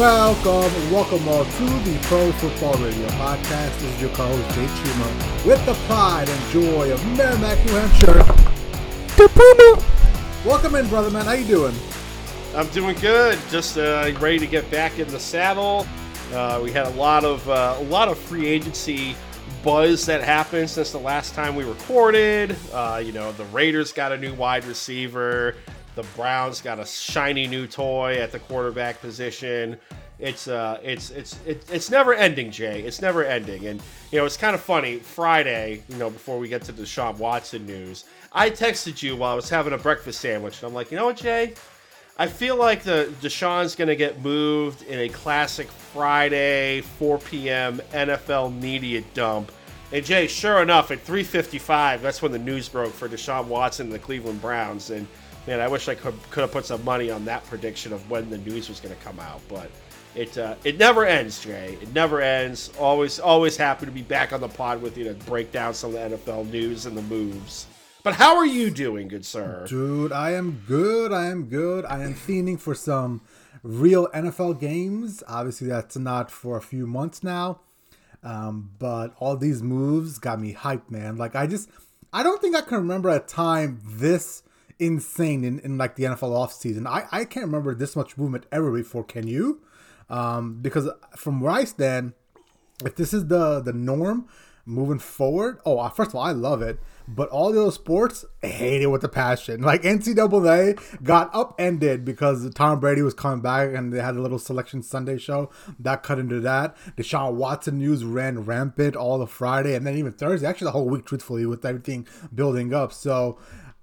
Welcome, welcome all to the Pro Football Radio Podcast. This is your co-host Jay Chima with the pride and joy of Merrimack, New Hampshire. Welcome in, brother man. How you doing? I'm doing good. Just uh, ready to get back in the saddle. Uh, we had a lot of uh, a lot of free agency buzz that happened since the last time we recorded. Uh, you know, the Raiders got a new wide receiver. The Browns got a shiny new toy at the quarterback position. It's uh, it's it's it's never ending, Jay. It's never ending, and you know it's kind of funny. Friday, you know, before we get to the Deshaun Watson news, I texted you while I was having a breakfast sandwich, and I'm like, you know what, Jay? I feel like the Deshaun's going to get moved in a classic Friday 4 p.m. NFL media dump. And Jay, sure enough, at 3:55, that's when the news broke for Deshaun Watson and the Cleveland Browns. And man, I wish I could could have put some money on that prediction of when the news was going to come out. But it uh, it never ends, Jay. It never ends. Always always happy to be back on the pod with you to break down some of the NFL news and the moves. But how are you doing, good sir? Dude, I am good. I am good. I am fiending for some real NFL games. Obviously, that's not for a few months now. Um, but all these moves got me hyped, man. Like, I just, I don't think I can remember a time this insane in, in like the NFL offseason. I, I can't remember this much movement ever before. Can you? Um, because from where I stand, if this is the the norm moving forward, oh, first of all, I love it. But all the other sports, I hate it with a passion. Like NCAA got upended because Tom Brady was coming back and they had a little selection Sunday show that cut into that. Deshaun Watson news ran rampant all the Friday and then even Thursday, actually the whole week, truthfully, with everything building up. So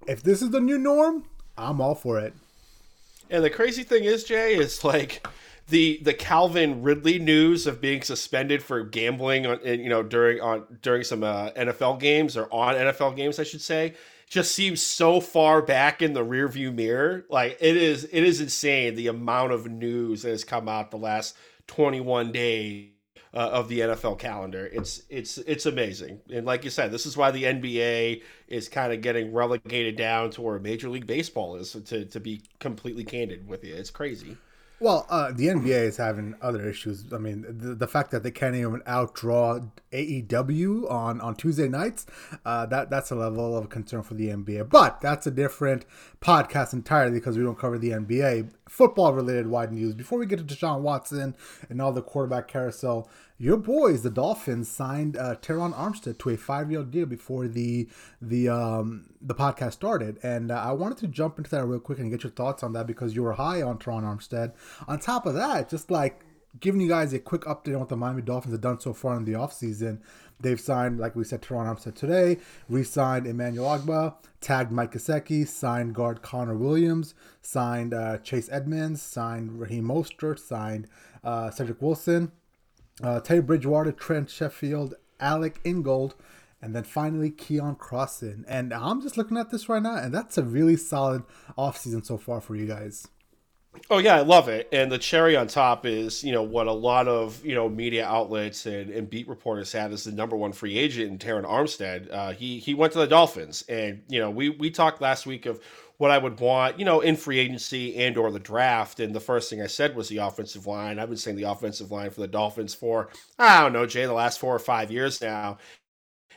if this is the new norm, I'm all for it. And the crazy thing is, Jay, is like the the Calvin Ridley news of being suspended for gambling on you know during on during some uh, NFL games or on NFL games I should say just seems so far back in the rearview mirror like it is it is insane the amount of news that has come out the last 21 days uh, of the NFL calendar. It's it's it's amazing. And like you said this is why the NBA is kind of getting relegated down to where Major League Baseball is to to be completely candid with you. It's crazy well, uh, the NBA is having other issues. I mean, the, the fact that they can't even outdraw AEW on, on Tuesday nights, uh, that that's a level of concern for the NBA. But that's a different podcast entirely because we don't cover the NBA football related wide news. Before we get to Deshaun Watson and all the quarterback carousel, your boys, the Dolphins, signed uh, Terron Armstead to a five-year deal before the the um, the podcast started, and uh, I wanted to jump into that real quick and get your thoughts on that because you were high on Terron Armstead. On top of that, just like giving you guys a quick update on what the Miami Dolphins have done so far in the offseason. They've signed, like we said, Terron Armstead today, re-signed Emmanuel Ogbah, tagged Mike Gesicki, signed guard Connor Williams, signed uh, Chase Edmonds, signed Raheem Mostert, signed uh, Cedric Wilson, uh, Teddy Bridgewater, Trent Sheffield, Alec Ingold, and then finally Keion Crossen. And I'm just looking at this right now, and that's a really solid offseason so far for you guys. Oh yeah, I love it. And the cherry on top is, you know, what a lot of you know media outlets and, and beat reporters had as the number one free agent in Terron Armstead. Uh, he he went to the Dolphins, and you know we we talked last week of what I would want, you know, in free agency and or the draft. And the first thing I said was the offensive line. I've been saying the offensive line for the Dolphins for I don't know, Jay, the last four or five years now,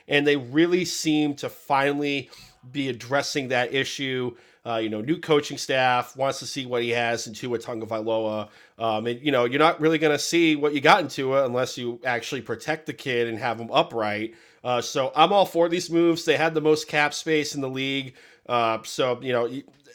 and they really seem to finally be addressing that issue. Uh, you know, new coaching staff wants to see what he has in Tua Tagovailoa. Um, and you know, you're not really going to see what you got into it unless you actually protect the kid and have him upright. Uh, so I'm all for these moves. They had the most cap space in the league. Uh, so you know,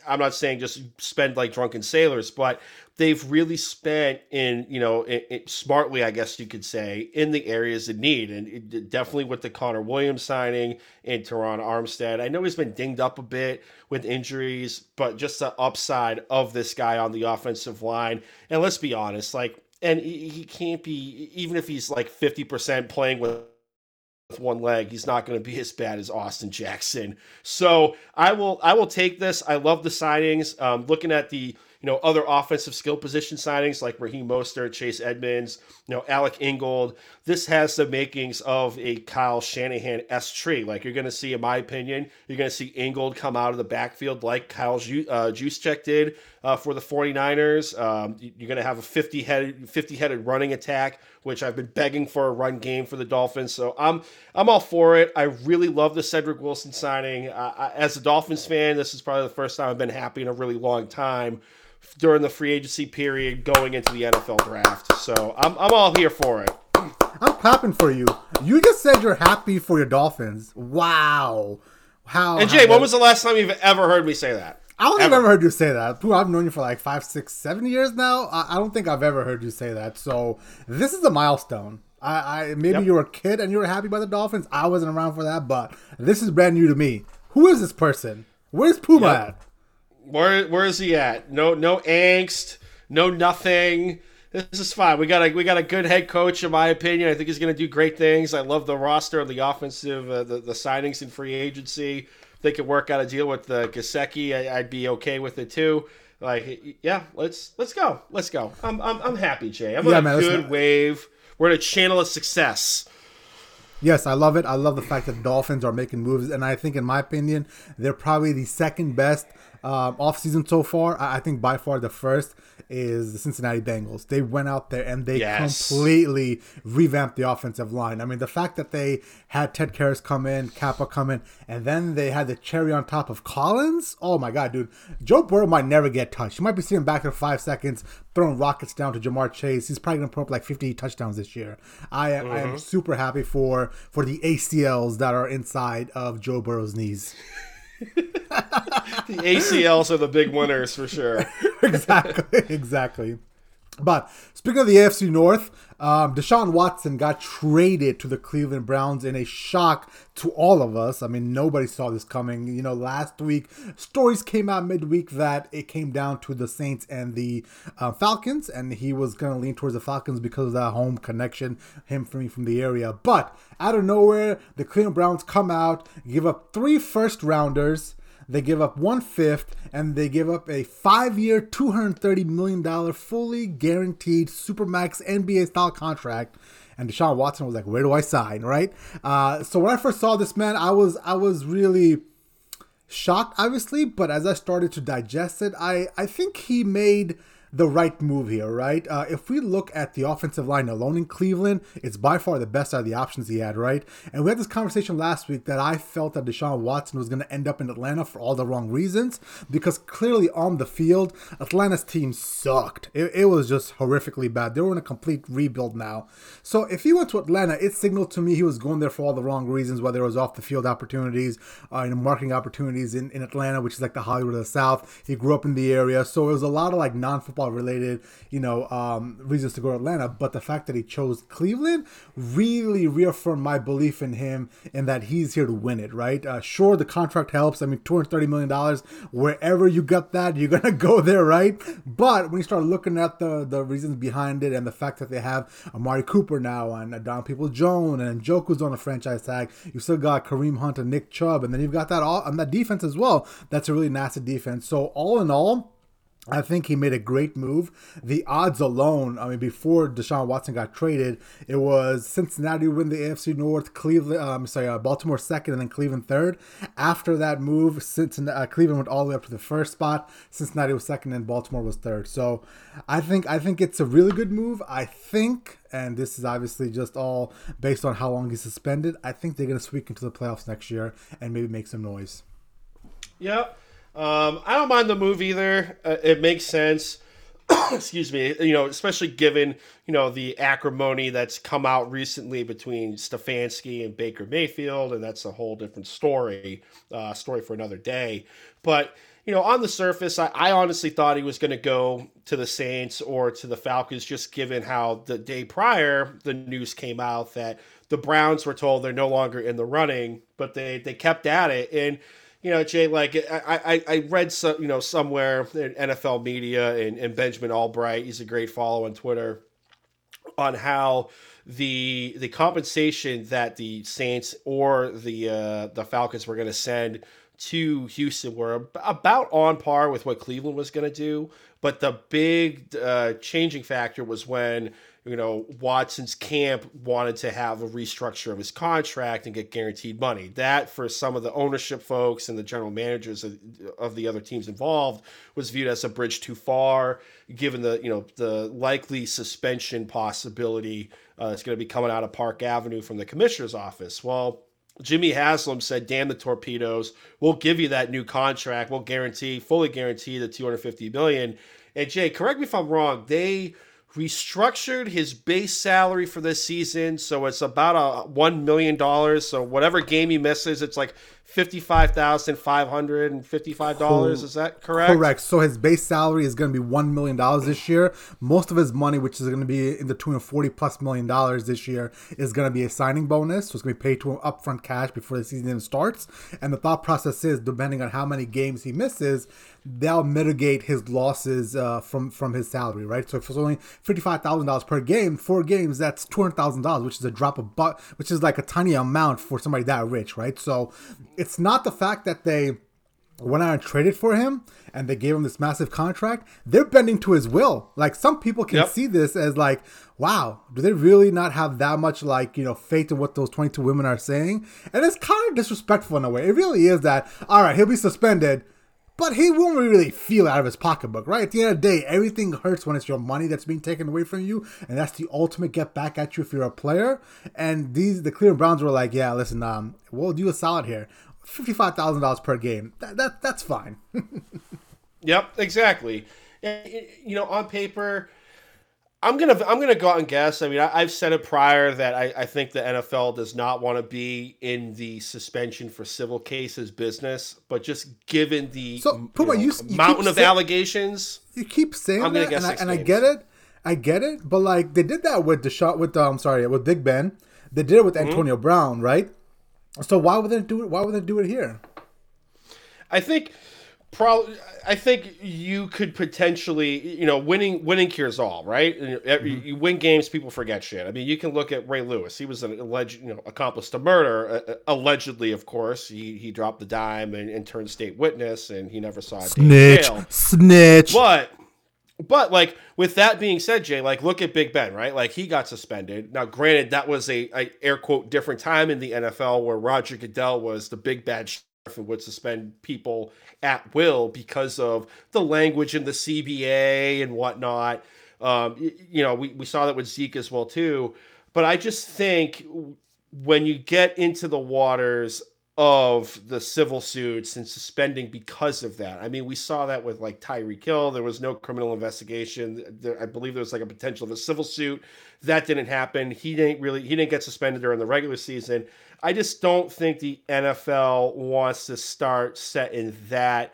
I'm not saying just spend like drunken sailors, but they've really spent in you know smartly, I guess you could say, in the areas of need, and it, definitely with the Connor Williams signing and Terron Armstead. I know he's been dinged up a bit with injuries, but just the upside of this guy on the offensive line, and let's be honest, like, and he, he can't be even if he's like 50% playing with with one leg, he's not going to be as bad as Austin Jackson. So I will I will take this. I love the signings. Um, looking at the you know, other offensive skill position signings like Raheem Mostert, Chase Edmonds, you know, Alec Ingold. This has the makings of a Kyle Shanahan S tree. Like you're going to see, in my opinion, you're going to see Ingold come out of the backfield like Kyle Ju- uh, Juszczyk did uh, for the 49ers. Um, you're going to have a 50 headed 50 headed running attack, which I've been begging for a run game for the Dolphins. So I'm I'm all for it. I really love the Cedric Wilson signing. Uh, I, as a Dolphins fan, this is probably the first time I've been happy in a really long time during the free agency period going into the NFL draft. So I'm, I'm all here for it. I'm clapping for you. You just said you're happy for your Dolphins. Wow. How? And Jay, when was the last time you've ever heard me say that? I don't think I've ever heard you say that. I've known you for like five, six, seven years now. I don't think I've ever heard you say that. So this is a milestone. I, I maybe yep. you were a kid and you were happy by the Dolphins. I wasn't around for that, but this is brand new to me. Who is this person? Where's Puma yep. at? Where where is he at? No no angst, no nothing. This is fine. We got a we got a good head coach, in my opinion. I think he's going to do great things. I love the roster, of the offensive, uh, the the signings in free agency. They could work out a deal with the Gesicki. I, would be okay with it too. Like, yeah, let's let's go, let's go. I'm I'm, I'm happy, Jay. I'm yeah, on a man, good wave. We're in a channel of success. Yes, I love it. I love the fact that Dolphins are making moves, and I think, in my opinion, they're probably the second best um, off season so far. I, I, think by far the first is the Cincinnati Bengals. They went out there and they yes. completely revamped the offensive line. I mean, the fact that they had Ted Karras come in, Cappa come in, and then they had the cherry on top of Collins. Oh my God, dude! Joe Burrow might never get touched. He might be sitting back in five seconds, throwing rockets down to Ja'Marr Chase. He's probably gonna put up like 50 touchdowns this year. I, mm-hmm. I am mm-hmm. super happy for for the ACLs that are inside of Joe Burrow's knees. the ACLs are the big winners for sure. exactly, exactly. But speaking of the AFC North, um, Deshaun Watson got traded to the Cleveland Browns in a shock to all of us. I mean, nobody saw this coming. You know, last week, stories came out midweek that it came down to the Saints and the uh, Falcons, and he was going to lean towards the Falcons because of that home connection, him from, from the area. But out of nowhere, the Cleveland Browns come out, give up three first rounders they give up one fifth, and they give up a two hundred thirty million dollar, fully guaranteed supermax NBA style contract. And Deshaun Watson was like, "Where do I sign?" Right. Uh, so when I first saw this man, I was I was really shocked, obviously. But as I started to digest it, I I think he made the right move here, right? Uh, if we look at the offensive line alone in Cleveland, it's by far the best out of the options he had, right? And we had this conversation last week that I felt that Deshaun Watson was going to end up in Atlanta for all the wrong reasons because clearly on the field, Atlanta's team sucked. It, it was just horrifically bad. They were in a complete rebuild now. So if he went to Atlanta, it signaled to me he was going there for all the wrong reasons, whether it was off the field opportunities, uh, you know, marketing opportunities in, in Atlanta, which is like the Hollywood of the South. He grew up in the area. So it was a lot of like non football football related, you know, um, reasons to go to Atlanta. But the fact that he chose Cleveland really reaffirmed my belief in him and that he's here to win it, right? Uh, sure, the contract helps. I mean, $230 million, wherever you got that, you're to go there, right? But when you start looking at the, the reasons behind it and the fact that they have Amari Cooper now and Don Peoples-Jones and Njoku's on a franchise tag, you still got Kareem Hunt and Nick Chubb, and then you've got that all on that defense as well. That's a really nasty defense. So all in all, I think he made a great move. The odds alone, I mean, before Deshaun Watson got traded, it was Cincinnati win the AFC North, Cleveland, um, sorry, uh, Baltimore second, and then Cleveland third. After that move, Cincinnati, uh, Cleveland went all the way up to the first spot. Cincinnati was second, and Baltimore was third. So, I think I think it's a really good move. I think, and this is obviously just all based on how long he's suspended. I think they're going to squeak into the playoffs next year and maybe make some noise. Yep. Um, I don't mind the move either. Uh, it makes sense. Excuse me. You know, especially given you know the acrimony that's come out recently between Stefanski and Baker Mayfield, and that's a whole different story. Uh, story for another day. But you know, on the surface, I, I honestly thought he was going to go to the Saints or to the Falcons, just given how the day prior the news came out that the Browns were told they're no longer in the running, but they they kept at it and you know, Jay, like I, I, I read some, you know, somewhere in NFL media and, and Benjamin Allbright, he's a great follow on Twitter, on how the the compensation that the Saints or the uh, the Falcons were going to send to Houston were about on par with what Cleveland was going to do. But the big uh, changing factor was when you know Watson's camp wanted to have a restructure of his contract and get guaranteed money. That for some of the ownership folks and the general managers of, of the other teams involved was viewed as a bridge too far, given the you know the likely suspension possibility uh, that's going to be coming out of Park Avenue from the commissioner's office. Well. Jimmy Haslam said, "Damn the torpedoes! We'll give you that new contract. We'll guarantee, fully guarantee the 250 million." And Jay, correct me if I'm wrong. They restructured his base salary for this season, so it's about a one million dollars. So whatever game he misses, it's like fifty-five thousand five hundred and fifty-five dollars. Is that correct? Correct. So his base salary is going to be one million dollars this year. Most of his money, which is going to be in the tune of forty plus million dollars this year, is going to be a signing bonus. So it's going to be paid to him upfront cash before the season even starts. And the thought process is, depending on how many games he misses, they'll mitigate his losses uh, from from his salary, right? So if it's only fifty five thousand dollars per game, four games, that's two hundred thousand dollars, which is a drop of butt, which is like a tiny amount for somebody that rich, right? So it's not the fact that they went out and traded for him and they gave him this massive contract. They're bending to his will. Like some people can yep. see this as like, wow, do they really not have that much like you know faith in what those twenty two women are saying? And it's kind of disrespectful in a way. It really is that. All right, he'll be suspended but he won't really feel out of his pocketbook, right? At the end of the day, everything hurts when it's your money that's being taken away from you, and that's the ultimate get back at you if you're a player. And these, the Cleveland Browns were like, yeah, listen, um, we'll do a solid here, fifty-five thousand dollars per game. That, that that's fine. yep, exactly. You know, on paper I'm gonna I'm gonna go out and guess. I mean, I, have said it prior that I, I think the NFL does not want to be in the suspension for civil cases business, but just given the so, you know, you, you mountain of allegations, you keep saying I'm gonna that, and, I, and I, get it, I get it, but like they did that with the shot with um sorry with Big Ben, they did it with mm-hmm. Antonio Brown, right? So why would they do it? Why would they do it here? I think probably I think you could potentially, you know, winning winning cures all, right? Mm-hmm. You win games, people forget shit. I mean, you can look at Ray Lewis. He was an alleged, you know, accomplice to murder, uh, allegedly, of course. He he dropped the dime and, and turned state witness, and he never saw a snitch, snitch. But but like with that being said, Jay, like look at Big Ben, right? Like he got suspended. Now, granted, that was a, a air quote different time in the NFL where Roger Goodell was the big bad would suspend people at will because of the language in the CBA and whatnot. Um, you know, we, we saw that with Zeke as well too. But I just think when you get into the waters of the civil suits and suspending because of that. I mean, we saw that with like Tyreek Hill. There was no criminal investigation. There, I believe there was like a potential of a civil suit. That didn't happen. He didn't really he didn't get suspended during the regular season. I just don't think the NFL wants to start setting that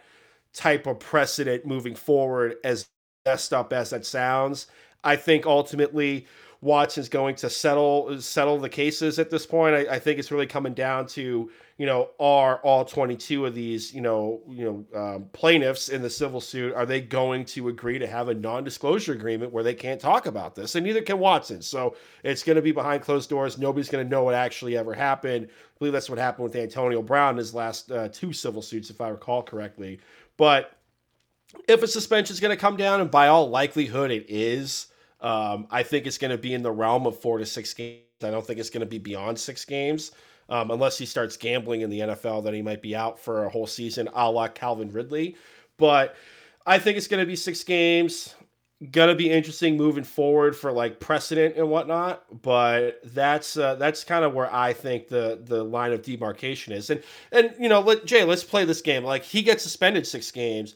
type of precedent moving forward as messed up as that sounds. I think ultimately Watson's going to settle settle the cases at this point. I, I, think it's really coming down to you know are all 22 of these you know you know um, plaintiffs in the civil suit are they going to agree to have a non-disclosure agreement where they can't talk about this and neither can Watson. So it's going to be behind closed doors. Nobody's going to know what actually ever happened. I believe that's what happened with Antonio Brown in his last uh, two civil suits, if I recall correctly. But if a suspension is going to come down, and by all likelihood it is um, I think it's going to be in the realm of four to six games. I don't think it's going to be beyond six games. Um, unless he starts gambling in the NFL, then he might be out for a whole season, a la Calvin Ridley. But I think it's going to be six games. Gonna be interesting moving forward for like precedent and whatnot. But that's uh, that's kind of where I think the the line of demarcation is. And and you know, let, Jay, let's play this game. Like he gets suspended six games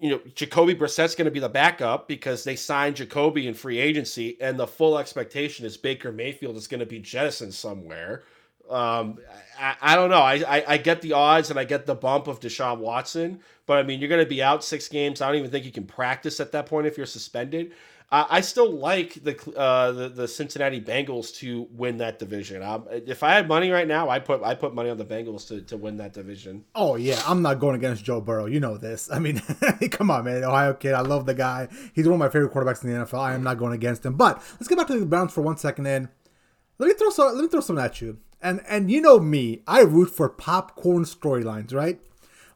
you know, Jacoby Brissett's going to be the backup because they signed Jacoby in free agency, and the full expectation is Baker Mayfield is going to be jettisoned somewhere. Um, I, I don't know. I, I, I get the odds and I get the bump of Deshaun Watson, but I mean, you're going to be out six games. I don't even think you can practice at that point if you're suspended. I still like the, uh, the the Cincinnati Bengals to win that division. Um, if I had money right now, I put I put money on the Bengals to, to win that division. Oh yeah, I'm not going against Joe Burrow. You know this. I mean, come on, man, Ohio kid. I love the guy. He's one of my favorite quarterbacks in the NFL. I am not going against him. But let's get back to the Browns for one second. And let me throw some. Let me throw some at you. And and you know me, I root for popcorn storylines, right?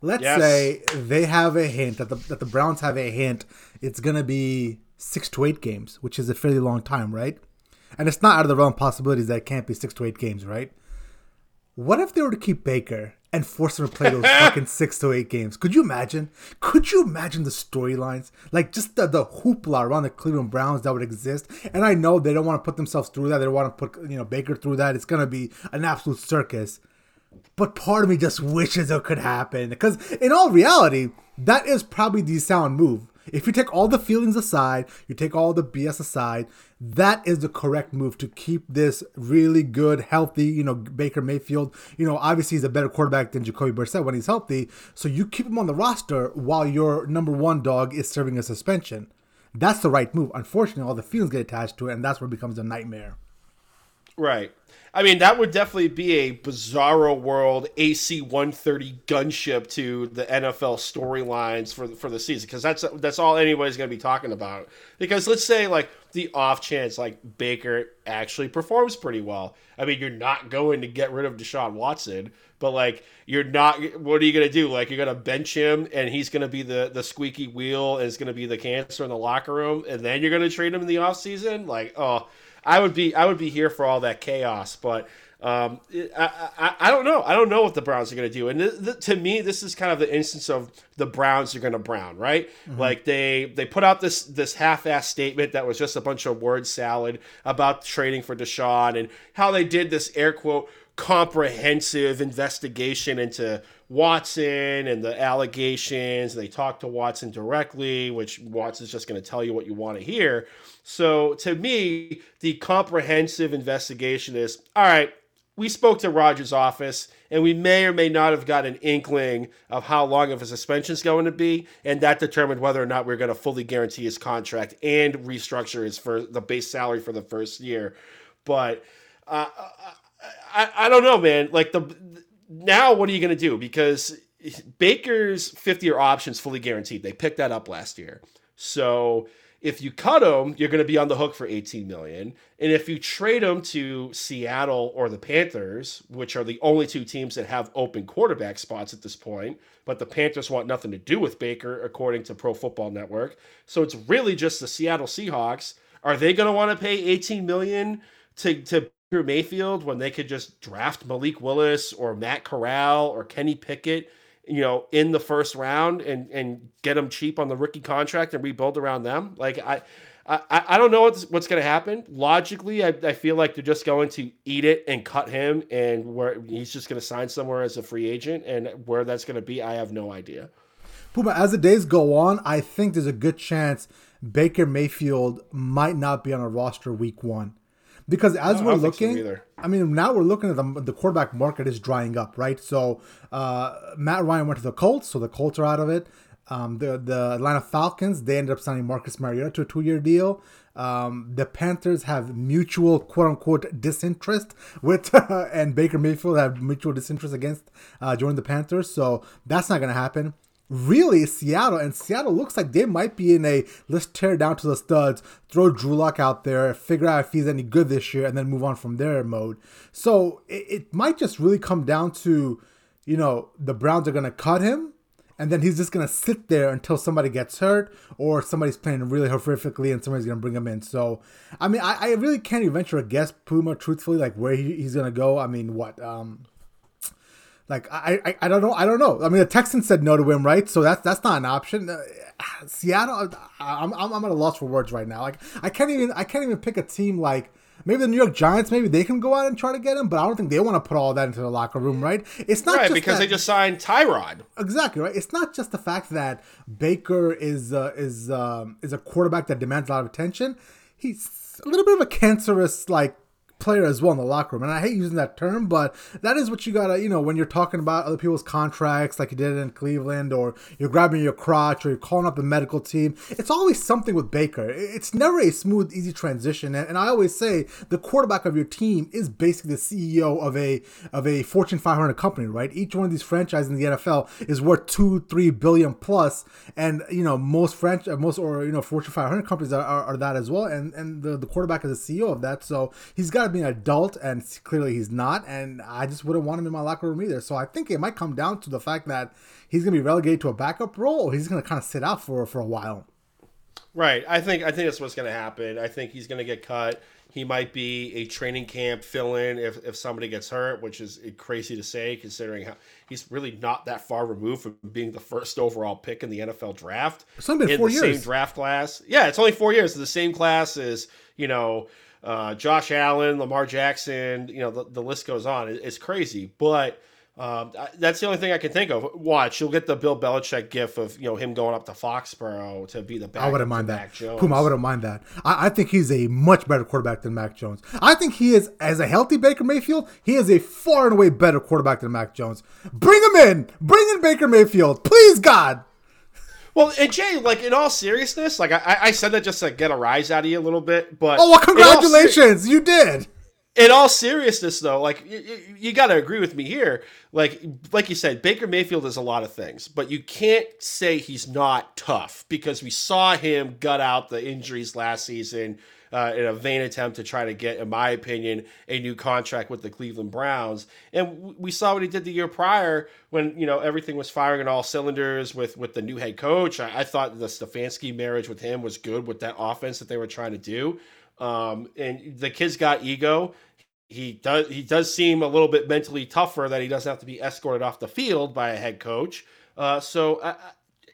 let's yes. say they have a hint that the that the Browns have a hint it's gonna be six to eight games, which is a fairly long time, right? And it's not out of the realm of possibilities that it can't be six to eight games, right? What if they were to keep Baker and force him to play those fucking six to eight games? Could you imagine? Could you imagine the storylines? Like just the, the hoopla around the Cleveland Browns that would exist. And I know they don't want to put themselves through that. They don't want to put you know Baker through that. It's gonna be an absolute circus. But part of me just wishes it could happen. Because in all reality, that is probably the sound move. If you take all the feelings aside, you take all the BS aside, that is the correct move to keep this really good, healthy, you know, Baker Mayfield. You know, obviously he's a better quarterback than Jacoby Brissett when he's healthy. So you keep him on the roster while your number one dog is serving a suspension. That's the right move. Unfortunately, all the feelings get attached to it, and that's where it becomes a nightmare. Right. I mean, that would definitely be a bizarro world AC 130 gunship to the NFL storylines for for the season because that's that's all anybody's going to be talking about. Because let's say like the off chance like Baker actually performs pretty well. I mean, you're not going to get rid of Deshaun Watson, but like you're not. What are you going to do? Like you're going to bench him and he's going to be the the squeaky wheel and it's going to be the cancer in the locker room, and then you're going to trade him in the off season? Like oh I would be I would be here for all that chaos, but um, I, I, I don't know. I don't know what the Browns are going to do. And th- th- to me, this is kind of the instance of the Browns are going to brown, right? Mm-hmm. Like they they put out this this half-ass statement that was just a bunch of word salad about trading for Deshaun and how they did this air quote comprehensive investigation into Watson and the allegations. They talked to Watson directly, which Watson's just going to tell you what you want to hear. So to me, the comprehensive investigation is all right. We spoke to Roger's office, and we may or may not have got an inkling of how long of a suspension is going to be, and that determined whether or not we we're going to fully guarantee his contract and restructure his for the base salary for the first year. But uh, I, I don't know, man. Like the now, what are you going to do? Because Baker's fifth year option is fully guaranteed. They picked that up last year. So if you cut him, you're going to be on the hook for 18 million. And if you trade him to Seattle or the Panthers, which are the only two teams that have open quarterback spots at this point, but the Panthers want nothing to do with Baker, according to Pro Football Network. So it's really just the Seattle Seahawks. Are they going to want to pay 18 million to to Mayfield when they could just draft Malik Willis or Matt Corral or Kenny Pickett, you know, in the first round and and get them cheap on the rookie contract and rebuild around them. Like I. I, I don't know what's, what's going to happen. Logically, I, I feel like they're just going to eat it and cut him, and where he's just going to sign somewhere as a free agent, and where that's going to be, I have no idea. Puma, as the days go on, I think there's a good chance Baker Mayfield might not be on a roster week one because as we're looking, so I mean, now we're looking at the, the quarterback market is drying up, right? So uh, Matt Ryan went to the Colts, so the Colts are out of it. Um, the the Atlanta Falcons they ended up signing Marcus Mariota to a two year deal. Um, the Panthers have mutual quote unquote disinterest with and Baker Mayfield have mutual disinterest against uh, joining the Panthers, so that's not going to happen really Seattle, and Seattle looks like they might be in a let's tear down to the studs, throw Drew Lock out there, figure out if he's any good this year, and then move on from there mode. So it, it might just really come down to, you know, the Browns are gonna cut him. And then he's just gonna sit there until somebody gets hurt or somebody's playing really horrifically and somebody's gonna bring him in. So, I mean, I, I really can't even venture a guess, Puma, truthfully, like where he, he's gonna go. I mean, what? Um, like I, I, I don't know. I don't know. I mean, the Texans said no to him, right? So that's that's not an option. Uh, Seattle, I'm, I'm I'm at a loss for words right now. Like I can't even I can't even pick a team like maybe the New York Giants. Maybe they can go out and try to get him, but I don't think they want to put all that into the locker room, right? It's not right because that, they just signed Tyrod. Exactly right. It's not just the fact that Baker is uh, is um, is a quarterback that demands a lot of attention. He's a little bit of a cancerous like player as well in the locker room. And I hate using that term, but that is what you gotta, you know, when you're talking about other people's contracts, like you did in Cleveland, or you're grabbing your crotch, or you're calling up the medical team. It's always something with Baker. It's never a smooth, easy transition. And, I always say the quarterback of your team is basically the CEO of a of a Fortune 500 company, right? Each one of these franchises in the NFL is worth two, three billion plus, and you know most French, uh, most or you know Fortune 500 companies are, are, are that as well. And and the, the quarterback is the CEO of that, so he's got to to be an adult, and clearly he's not. And I just wouldn't want him in my locker room either. So I think it might come down to the fact that he's going to be relegated to a backup role, or he's going to kind of sit out for for a while. Right. I think I think that's what's going to happen. I think he's going to get cut. He might be a training camp fill in if, if somebody gets hurt, which is crazy to say considering how he's really not that far removed from being the first overall pick in the NFL draft. It's only been in four the years. same draft class. Yeah, it's only four years. The same class as, you know, uh, Josh Allen, Lamar Jackson, you know, the, the list goes on. It, it's crazy. But um, that's the only thing I can think of. Watch, you'll get the Bill Belichick gif of you know him going up to Foxborough to be the back. I wouldn't mind that. Puma, I wouldn't mind that. I, I, think he's a much better quarterback than Mac Jones. I think he is, as a healthy Baker Mayfield, he is a far and away better quarterback than Mac Jones. Bring him in. Bring in Baker Mayfield, please, God. Well, and Jay, like in all seriousness, like I, I said that just to get a rise out of you a little bit, but oh, well, congratulations, ser- you did. In all seriousness though like you, you got to agree with me here. Like like you said baker mayfield is a lot of things but you can't say he's not tough because we saw him gut out the injuries last season uh, in a vain attempt to try to get in my opinion a new contract with the cleveland browns and we saw what he did the year prior when you know everything was firing on all cylinders with with the new head coach i, I thought the stefanski marriage with him was good with that offense that they were trying to do um, and the kid's got ego. He does he does seem a little bit mentally tougher that he doesn't have to be escorted off the field by a head coach. Uh, so uh,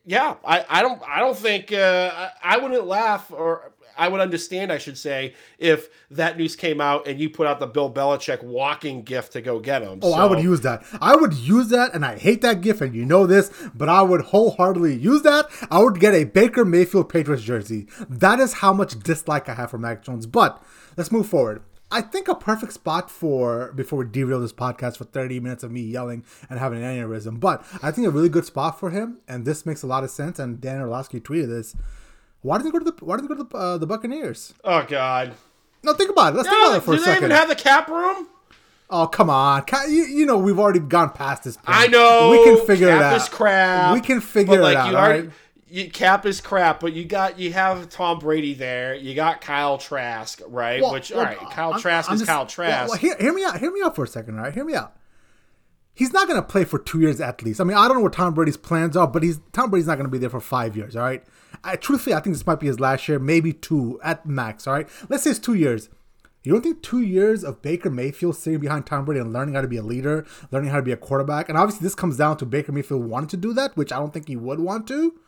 yeah, I, I don't I don't think uh, I, I wouldn't laugh or I would understand, I should say, if that news came out and you put out the Bill Belichick walking gift to go get him. Oh, so. I would use that. I would use that, and I hate that gift, and you know this, but I would wholeheartedly use that. I would get a Baker Mayfield Patriots jersey. That is how much dislike I have for Mac Jones. But let's move forward. I think a perfect spot for before we derail this podcast for 30 minutes of me yelling and having an aneurysm. But I think a really good spot for him, and this makes a lot of sense. And Dan Orlovsky tweeted this. Why didn't he go to the Why didn't he go to the, uh, the Buccaneers? Oh God! No, think about it. Let's think about it for a second. Do they even have the cap room? Oh come on! You, you know we've already gone past this. Point. I know we can figure cap it out. Is crap. We can figure like, it out. You already, right? you, cap is crap, but you got you have Tom Brady there. You got Kyle Trask, right? Well, Which well, all right, Kyle I'm, Trask I'm is just, Kyle Trask. Well, hear, hear, me out. Hear me out for a second, all right? Hear me out. He's not going to play for two years at least. I mean, I don't know what Tom Brady's plans are, but he's Tom Brady's not going to be there for five years. All right. I, truthfully, I think this might be his last year, maybe two at max. All right. Let's say it's two years. You don't think two years of Baker Mayfield sitting behind Tom Brady and learning how to be a leader, learning how to be a quarterback, and obviously this comes down to Baker Mayfield wanting to do that, which I don't think he would want to.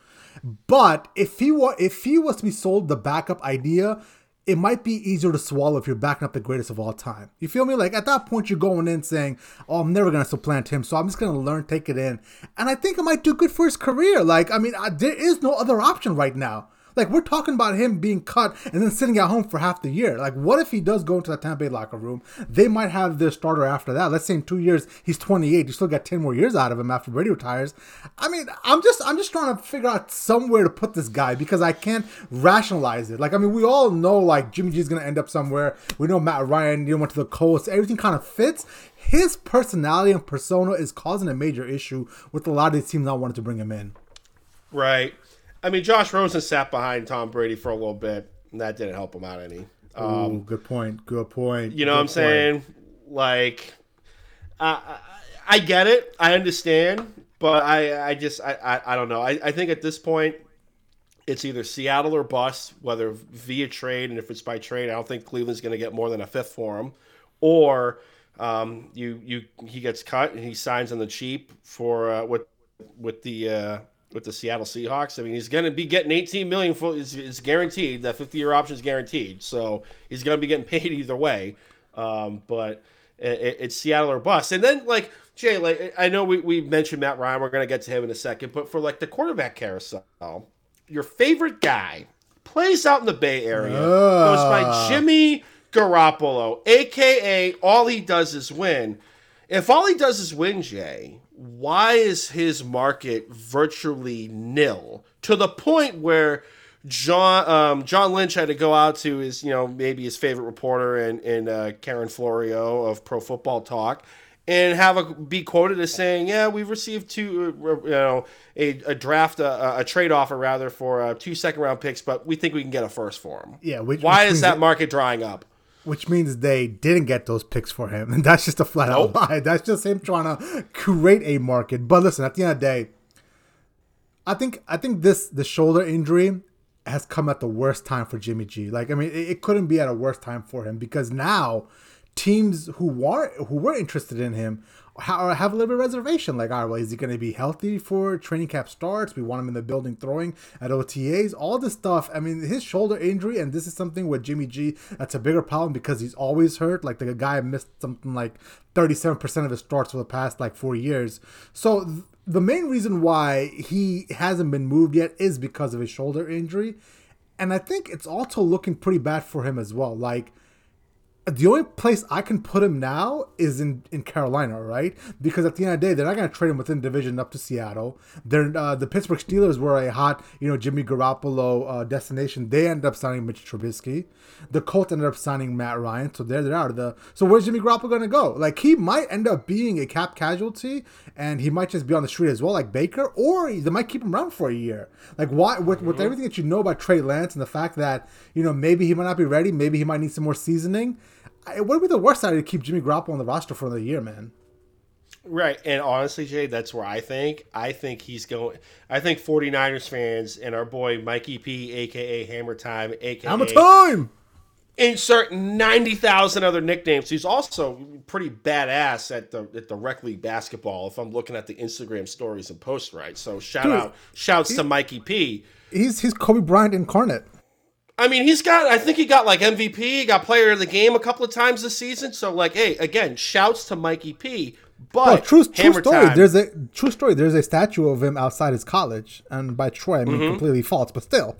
But if he was if he was to be sold the backup idea, it might be easier to swallow if you're backing up the greatest of all time. You feel me? Like at that point, you're going in saying, "Oh, I'm never gonna supplant him, so I'm just gonna learn, take it in," and I think it might do good for his career. Like, I mean, I, there is no other option right now. Like we're talking about him being cut and then sitting at home for half the year. Like what if he does go into the Tampa Bay locker room? They might have their starter after that. Let's say in two years he's 28. You still got 10 more years out of him after Brady retires. I mean, I'm just I'm just trying to figure out somewhere to put this guy because I can't rationalize it. Like I mean, we all know like Jimmy G is gonna end up somewhere. We know Matt Ryan you know, went to the Colts. Everything kind of fits his personality and persona is causing a major issue with a lot of these teams not wanting to bring him in. Right. I mean, Josh Rosen sat behind Tom Brady for a little bit, and that didn't help him out any. Um, Ooh, good point. Good point. You know good what I'm saying? Like, I, I, I get it. I understand, but I, I just, I, I, I don't know. I, I think at this point, it's either Seattle or bust, whether via trade, and if it's by trade, I don't think Cleveland's going to get more than a fifth for him, or um, you, you, he gets cut and he signs on the cheap for uh, with, with the. Uh, with the Seattle Seahawks. I mean, he's going to be getting 18 million. For, it's, it's guaranteed. That 50 year option is guaranteed. So he's going to be getting paid either way. Um, but it, it's Seattle or bust. And then like Jay, like I know we, we mentioned Matt Ryan. We're going to get to him in a second. But for like the quarterback carousel, your favorite guy plays out in the Bay Area. Uh. Goes by Jimmy Garoppolo, aka all he does is win. If all he does is win, Jay, why is his market virtually nil? To the point where John um, John Lynch had to go out to his you know maybe his favorite reporter and and uh, Karen Florio of Pro Football Talk and have a be quoted as saying yeah we've received two uh, you know a, a draft a, a, trade offer rather for uh, two second round picks but we think we can get a first for him. Yeah which, why which is that market drying up which means they didn't get those picks for him, and that's just a flat out lie. That's just him trying to create a market. But listen, at the end of the day, I think I think this the shoulder injury has come at the worst time for Jimmy G. Like, I mean, it, it couldn't be at a worse time for him because now teams who were who were interested in him have a little bit of reservation. Like, all right, well, is he going to be healthy for training camp starts? We want him in the building throwing at OTAs, all this stuff. I mean, his shoulder injury, and this is something with Jimmy G that's a bigger problem because he's always hurt. Like, the guy missed something like 37% of his starts for the past like four years. So, th- the main reason why he hasn't been moved yet is because of his shoulder injury. And I think it's also looking pretty bad for him as well. Like, the only place I can put him now is in, in Carolina, right? Because at the end of the day, they're not going to trade him within division up to Seattle. They're uh, the Pittsburgh Steelers were a hot, you know, Jimmy Garoppolo uh, destination. They ended up signing Mitch Trubisky. The Colts ended up signing Matt Ryan, so there they are. The so where's Jimmy Garoppolo going to go? Like he might end up being a cap casualty, and he might just be on the street as well, like Baker, or they might keep him around for a year. Like why? With, with mm-hmm. everything that you know about Trey Lance and the fact that you know maybe he might not be ready, maybe he might need some more seasoning it would be the worst idea to keep Jimmy Garoppolo on the roster for another year, man. Right. And honestly, Jay, that's where I think. I think he's going. I think 49ers fans and our boy Mikey P, aka Hammer Time, aka Hammer Time, insert 90,000 other nicknames. He's also pretty badass at the at the rec league basketball. If I'm looking at the Instagram stories and posts, right. So shout Dude, out, shouts to Mikey P. He's he's Kobe Bryant incarnate. I mean, he's got. I think he got like MVP. He got Player of the Game a couple of times this season. So, like, hey, again, shouts to Mikey P. But true, true story. Time, there's a true story. There's a statue of him outside his college, and by Troy, I mean mm-hmm. completely false, but still.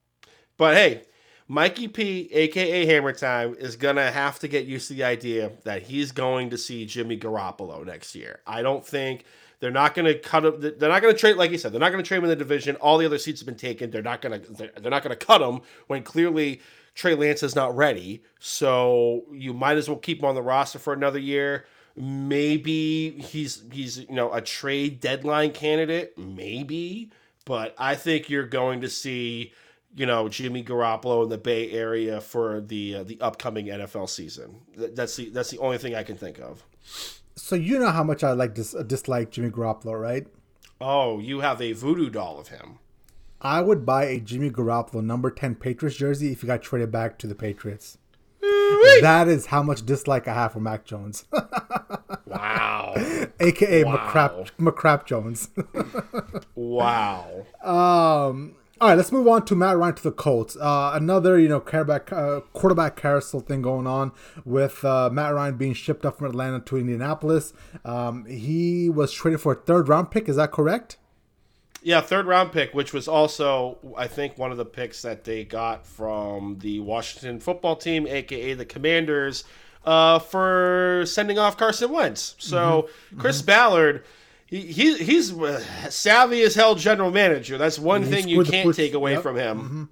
but hey, Mikey P, aka Hammer Time, is gonna have to get used to the idea that he's going to see Jimmy Garoppolo next year. I don't think they're not going to cut him. They're not going to trade, like you said, they're not going to trade him in the division. All the other seats have been taken. They're not going to. They're not going to cut him when clearly Trey Lance is not ready. So you might as well keep him on the roster for another year. Maybe he's he's you know a trade deadline candidate. Maybe, but I think you're going to see you know Jimmy Garoppolo in the Bay Area for the uh, the upcoming NFL season. That's the that's the only thing I can think of. So you know how much I like dis- dislike Jimmy Garoppolo, right? Oh, you have a voodoo doll of him. I would buy a Jimmy Garoppolo number 10 Patriots jersey if he got traded back to the Patriots. that is how much dislike I have for Mac Jones. wow. AKA wow. McCrap, McCrap Jones. wow. Um all right, let's move on to Matt Ryan to the Colts. Uh, another, you know, quarterback, uh, quarterback carousel thing going on with uh, Matt Ryan being shipped up from Atlanta to Indianapolis. Um, he was traded for a third round pick. Is that correct? Yeah, third round pick, which was also, I think, one of the picks that they got from the Washington football team, aka the Commanders, uh, for sending off Carson Wentz. So mm-hmm. Chris mm-hmm. Ballard he, he he's savvy as hell general manager. That's one thing you can't take away yep. from him. Mm-hmm.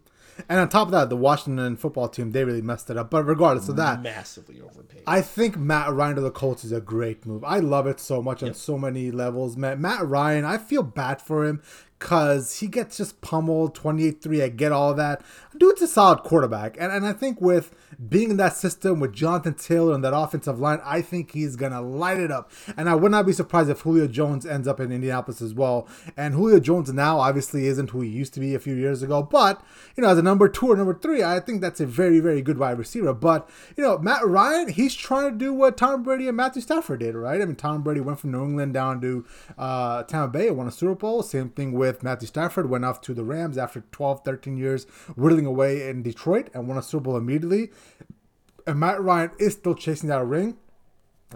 And on top of that, the Washington football team they really messed it up. But regardless of that, massively overpaid. I think Matt Ryan to the Colts is a great move. I love it so much yep. on so many levels. Matt, Matt Ryan, I feel bad for him because he gets just pummeled 28-3. I get all that. Dude's a solid quarterback, and and I think with being in that system with Jonathan Taylor and that offensive line, I think he's gonna light it up. And I would not be surprised if Julio Jones ends up in Indianapolis as well. And Julio Jones now obviously isn't who he used to be a few years ago, but you know, as a number two or number three, I think that's a very, very good wide receiver. But you know, Matt Ryan, he's trying to do what Tom Brady and Matthew Stafford did, right? I mean, Tom Brady went from New England down to uh, Tampa Bay and won a Super Bowl. Same thing with Matthew Stafford, went off to the Rams after 12, 13 years whittling away in Detroit and won a Super Bowl immediately. And Matt Ryan is still chasing that ring.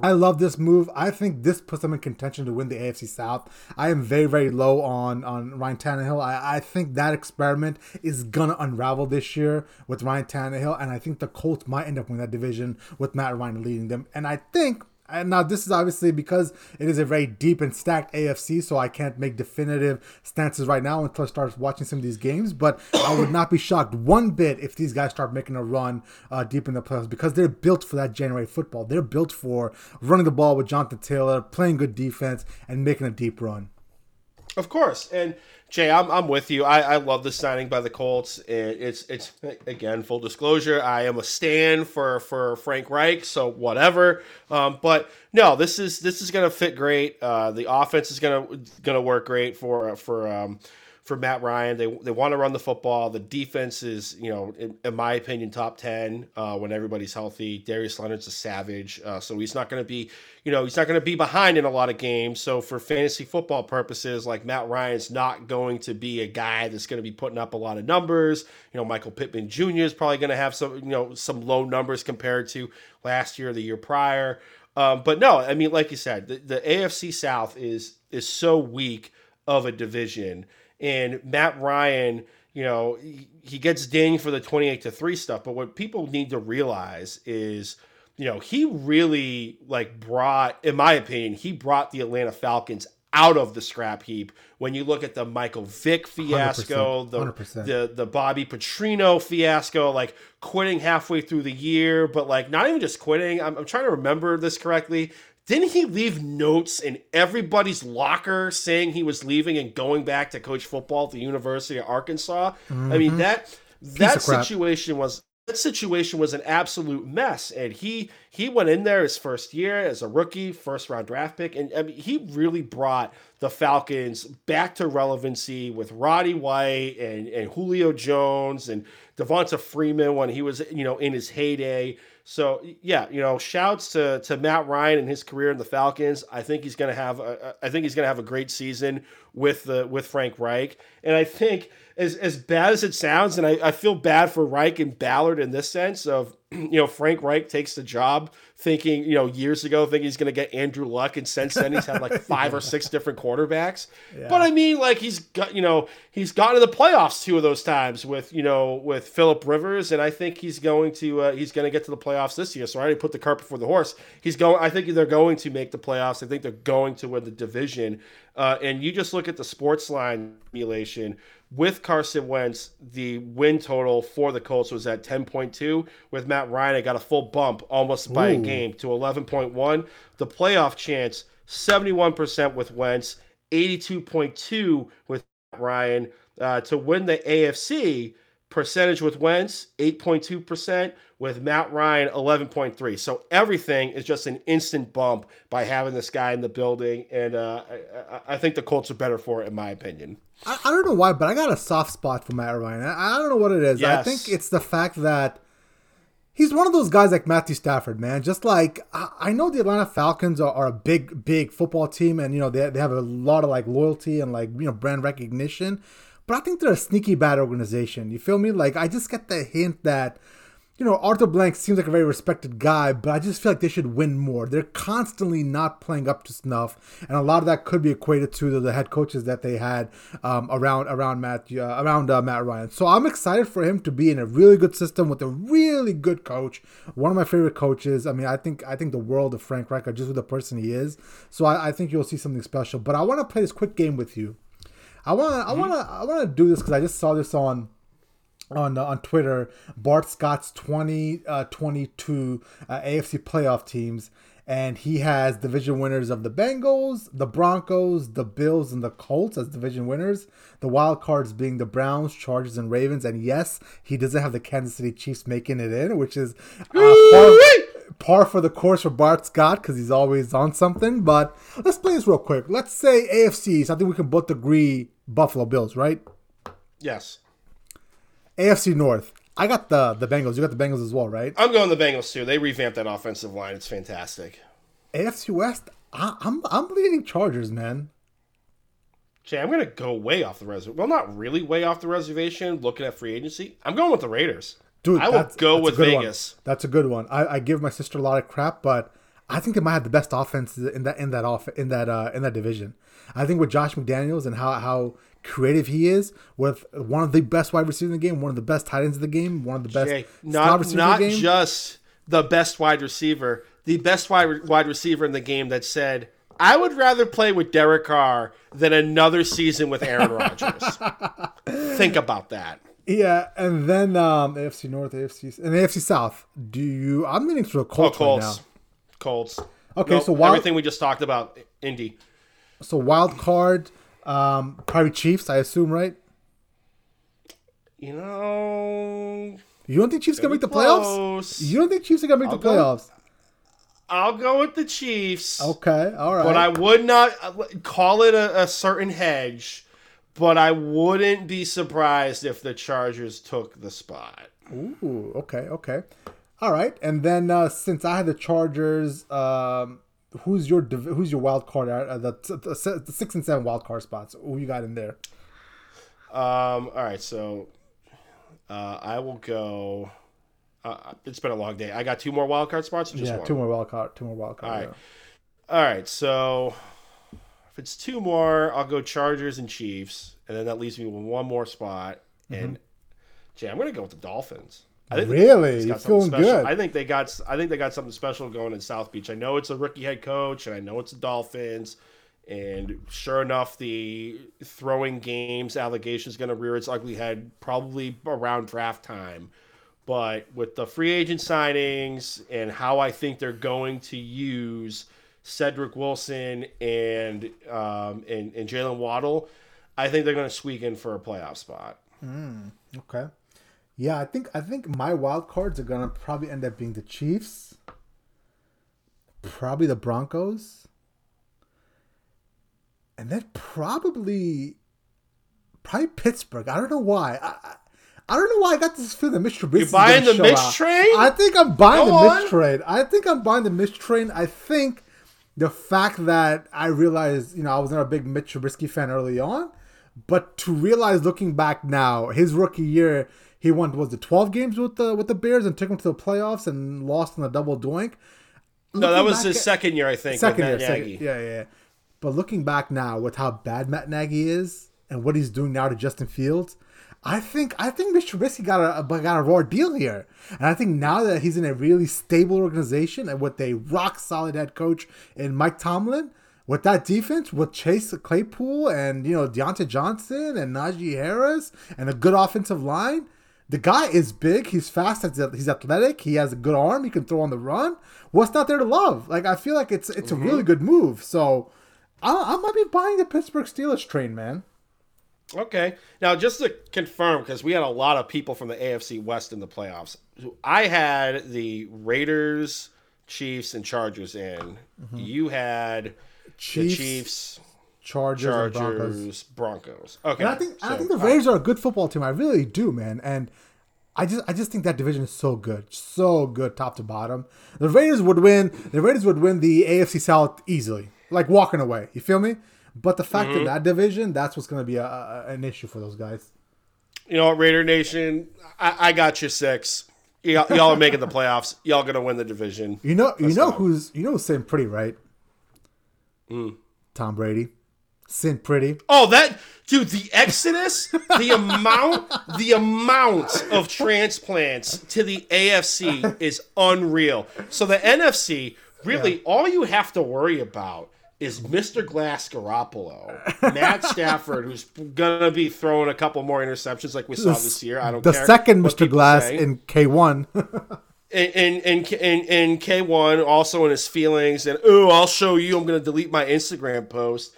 I love this move. I think this puts them in contention to win the AFC South. I am very, very low on, on Ryan Tannehill. I, I think that experiment is gonna unravel this year with Ryan Tannehill, and I think the Colts might end up winning that division with Matt Ryan leading them. And I think and now this is obviously because it is a very deep and stacked AFC, so I can't make definitive stances right now until I start watching some of these games. But I would not be shocked one bit if these guys start making a run uh, deep in the playoffs because they're built for that January football. They're built for running the ball with Jonathan Taylor, playing good defense, and making a deep run. Of course, and Jay, I'm, I'm with you. I, I love the signing by the Colts. It's it's again full disclosure. I am a stan for for Frank Reich, so whatever. Um, but no, this is this is gonna fit great. Uh, the offense is gonna gonna work great for for um, for Matt Ryan. They they want to run the football. The defense is, you know, in, in my opinion, top ten uh, when everybody's healthy. Darius Leonard's a savage, uh, so he's not going to be, you know, he's not going to be behind in a lot of games. So for fantasy football purposes, like Matt Ryan's not going to be a guy that's going to be putting up a lot of numbers. You know, Michael Pittman Jr. is probably going to have some, you know, some low numbers compared to last year, or the year prior. Um, but no, I mean, like you said, the, the AFC South is is so weak of a division and Matt Ryan, you know, he, gets dinged for the 28 to 3 stuff. But what people need to realize is, you know, he really like brought, in my opinion, he brought the Atlanta Falcons out of the scrap heap when you look at the Michael Vick fiasco, 100%, 100%. the the the Bobby Petrino fiasco, like quitting halfway through the year, but like not even just quitting. I'm, I'm trying to remember this correctly. Didn't he leave notes in everybody's locker saying he was leaving and going back to coach football at the University of Arkansas? Mm-hmm. I mean mm-hmm. that that situation was that situation was an absolute mess and he he went in there his first year as a rookie first round draft pick and I mean, he really brought the falcons back to relevancy with roddy white and, and julio jones and devonta freeman when he was you know in his heyday so yeah, you know, shouts to to Matt Ryan and his career in the Falcons. I think he's to have a, I think he's to have a great season with the with Frank Reich, and I think as as bad as it sounds, and I, I feel bad for Reich and Ballard in this sense of you know Frank Reich takes the job thinking you know years ago thinking he's going to get Andrew Luck, and since then he's had like five yeah. or six different quarterbacks. Yeah. But I mean, like he's got you know he's gotten to the playoffs two of those times with you know with Philip Rivers, and I think he's going to uh, he's going to get to the playoffs this year. So I already put the cart before the horse. He's going. I think they're going to make the playoffs. I think they're going to win the division. Uh, and you just look at the sports line simulation with Carson Wentz, the win total for the Colts was at 10.2. With Matt Ryan, I got a full bump almost by Ooh. a game to 11.1. The playoff chance, 71% with Wentz, 82.2 with Ryan. Uh, to win the AFC, percentage with Wentz, 8.2% with Matt Ryan 11.3. So everything is just an instant bump by having this guy in the building, and uh, I, I, think the Colts are better for it, in my opinion. I, I, don't know why, but I got a soft spot for Matt Ryan. I, I don't know what it is. Yes. I think it's the fact that he's one of those guys like Matthew Stafford, man. Just like I, know the Atlanta Falcons are, are, a big, big football team, and you know they, they have a lot of like loyalty and like you know brand recognition. But I think they're a sneaky bad organization. You feel me? Like I just get the hint that you know, Arthur Blank seems like a very respected guy, but I just feel like they should win more. They're constantly not playing up to snuff, and a lot of that could be equated to the, the head coaches that they had um, around around Matt uh, around uh, Matt Ryan. So I'm excited for him to be in a really good system with a really good coach, one of my favorite coaches. I mean, I think I think the world of Frank Reich just with the person he is. So I, I think you'll see something special. But I want to play this quick game with you. I want to mm-hmm. I want to I want to do this because I just saw this on on uh, on Twitter, Bart Scott's 2022 uh, uh, AFC playoff teams, and he has division winners of the Bengals, the Broncos, the Bills, and the Colts as division winners. The wild cards being the Browns, Chargers, and Ravens. And yes, he doesn't have the Kansas City Chiefs making it in, which is uh, par for the course for Bart Scott because he's always on something. But let's play this real quick. Let's say AFCs. I think we can both agree Buffalo Bills, right? Yes. AFC North. I got the the Bengals. You got the Bengals as well, right? I'm going the Bengals too. They revamped that offensive line. It's fantastic. AFC West. I, am I'm, I'm leading Chargers, man. Jay, I'm gonna go way off the reservation. Well, not really way off the reservation. Looking at free agency, I'm going with the Raiders. Dude, I will go with Vegas. One. That's a good one. I, I give my sister a lot of crap, but I think they might have the best offense in that in that off in that uh, in that division. I think with Josh McDaniels and how how creative he is with one of the best wide receivers in the game, one of the best tight ends in the game, one of the best Jay, not not just the best wide receiver, the best wide wide receiver in the game that said, "I would rather play with Derek Carr than another season with Aaron Rodgers." Think about that. Yeah, and then um, AFC North, AFC, and AFC South. Do you? I'm leaning to the Colts, oh, Colts. right now. Colts. Okay, nope, so wild, everything we just talked about, Indy. So wild card Um, probably Chiefs, I assume, right? You know, You don't think Chiefs gonna make the close. playoffs? You don't think Chiefs are gonna make I'll the go- playoffs? I'll go with the Chiefs. Okay, all right. But I would not call it a, a certain hedge, but I wouldn't be surprised if the Chargers took the spot. Ooh, okay, okay, all right. And then uh, since I had the Chargers, um, who's your who's your wild card? Uh, the, the, the six and seven wild card spots. Who you got in there? Um, all right, so uh, I will go. Uh, it's been a long day. I got two more wild card spots. Yeah, one? two more wild card. Two more wild card. All right. yeah. All right, so if it's two more, I'll go Chargers and Chiefs, and then that leaves me with one more spot. And Jay, I'm gonna go with the Dolphins. I think Mm-hmm. Really, you're got something feeling special. good. I think they got. I think they got something special going in South Beach. I know it's a rookie head coach, and I know it's the Dolphins. And sure enough, the throwing games allegation is going to rear its ugly head probably around draft time. But with the free agent signings and how I think they're going to use Cedric Wilson and um, and, and Jaylen Waddle, I think they're going to squeak in for a playoff spot. Okay. Yeah, I think I think my wild cards are gonna probably end up being the Chiefs, probably the Broncos, and then probably probably Pittsburgh. I don't know why. I, I, I don't know why I got this feeling that Mitch Trubisky. You buying the Mitch train? I think I'm buying Go the on. Mitch train. I think I'm buying the Mitch train. I think the fact that I realized, you know, I was not a big Mitch Trubisky fan early on, but to realize looking back now, his rookie year, he won was the 12 games with the with the Bears and took them to the playoffs and lost in a double doink. No, that was his at- second year, I think. second year, with Matt second, yeah, yeah. But looking back now with how bad Matt Nagy is and what he's doing now to Justin Fields, I think I think Mitch Trubisky got a got a raw deal here, and I think now that he's in a really stable organization and with a rock solid head coach in Mike Tomlin, with that defense, with Chase Claypool and you know Diontae Johnson and Najee Harris and a good offensive line. The guy is big. He's fast. He's athletic. He has a good arm. He can throw on the run. What's not there to love? Like I feel like it's it's a really mm-hmm. good move. So I, I might be buying the Pittsburgh Steelers train, man. Okay. Now, just to confirm, because we had a lot of people from the AFC West in the playoffs, I had the Raiders, Chiefs, and Chargers in. You had Mm-hmm. Chiefs, the Chiefs, Chargers, and Broncos. Broncos. Okay. And I think I think the Raiders are a good football team. I really do, man. And I just I just think that division is so good, so good, top to bottom. The Raiders would win. The Raiders would win the AFC South easily, like walking away. You feel me? But the fact Mm-hmm. that that division, that's what's going to be a, a, an issue for those guys. You know what, Raider Nation, I, I got you six. Y'all, y'all are making the playoffs. Y'all gonna win the division. You know, you know go. who's you know who's sitting pretty, right? Mm. Tom Brady, sitting pretty. Oh, that dude, the exodus, the amount, the amount of transplants to the AFC is unreal. So the NFC, really, all you have to worry about is Mr. Glass Garoppolo, Matt Stafford, who's gonna be throwing a couple more interceptions like we saw this year. I don't the care. second Mr. Glass say. in K one. and and and and, and K one also in his feelings and oh I'll show you I'm gonna delete my Instagram post.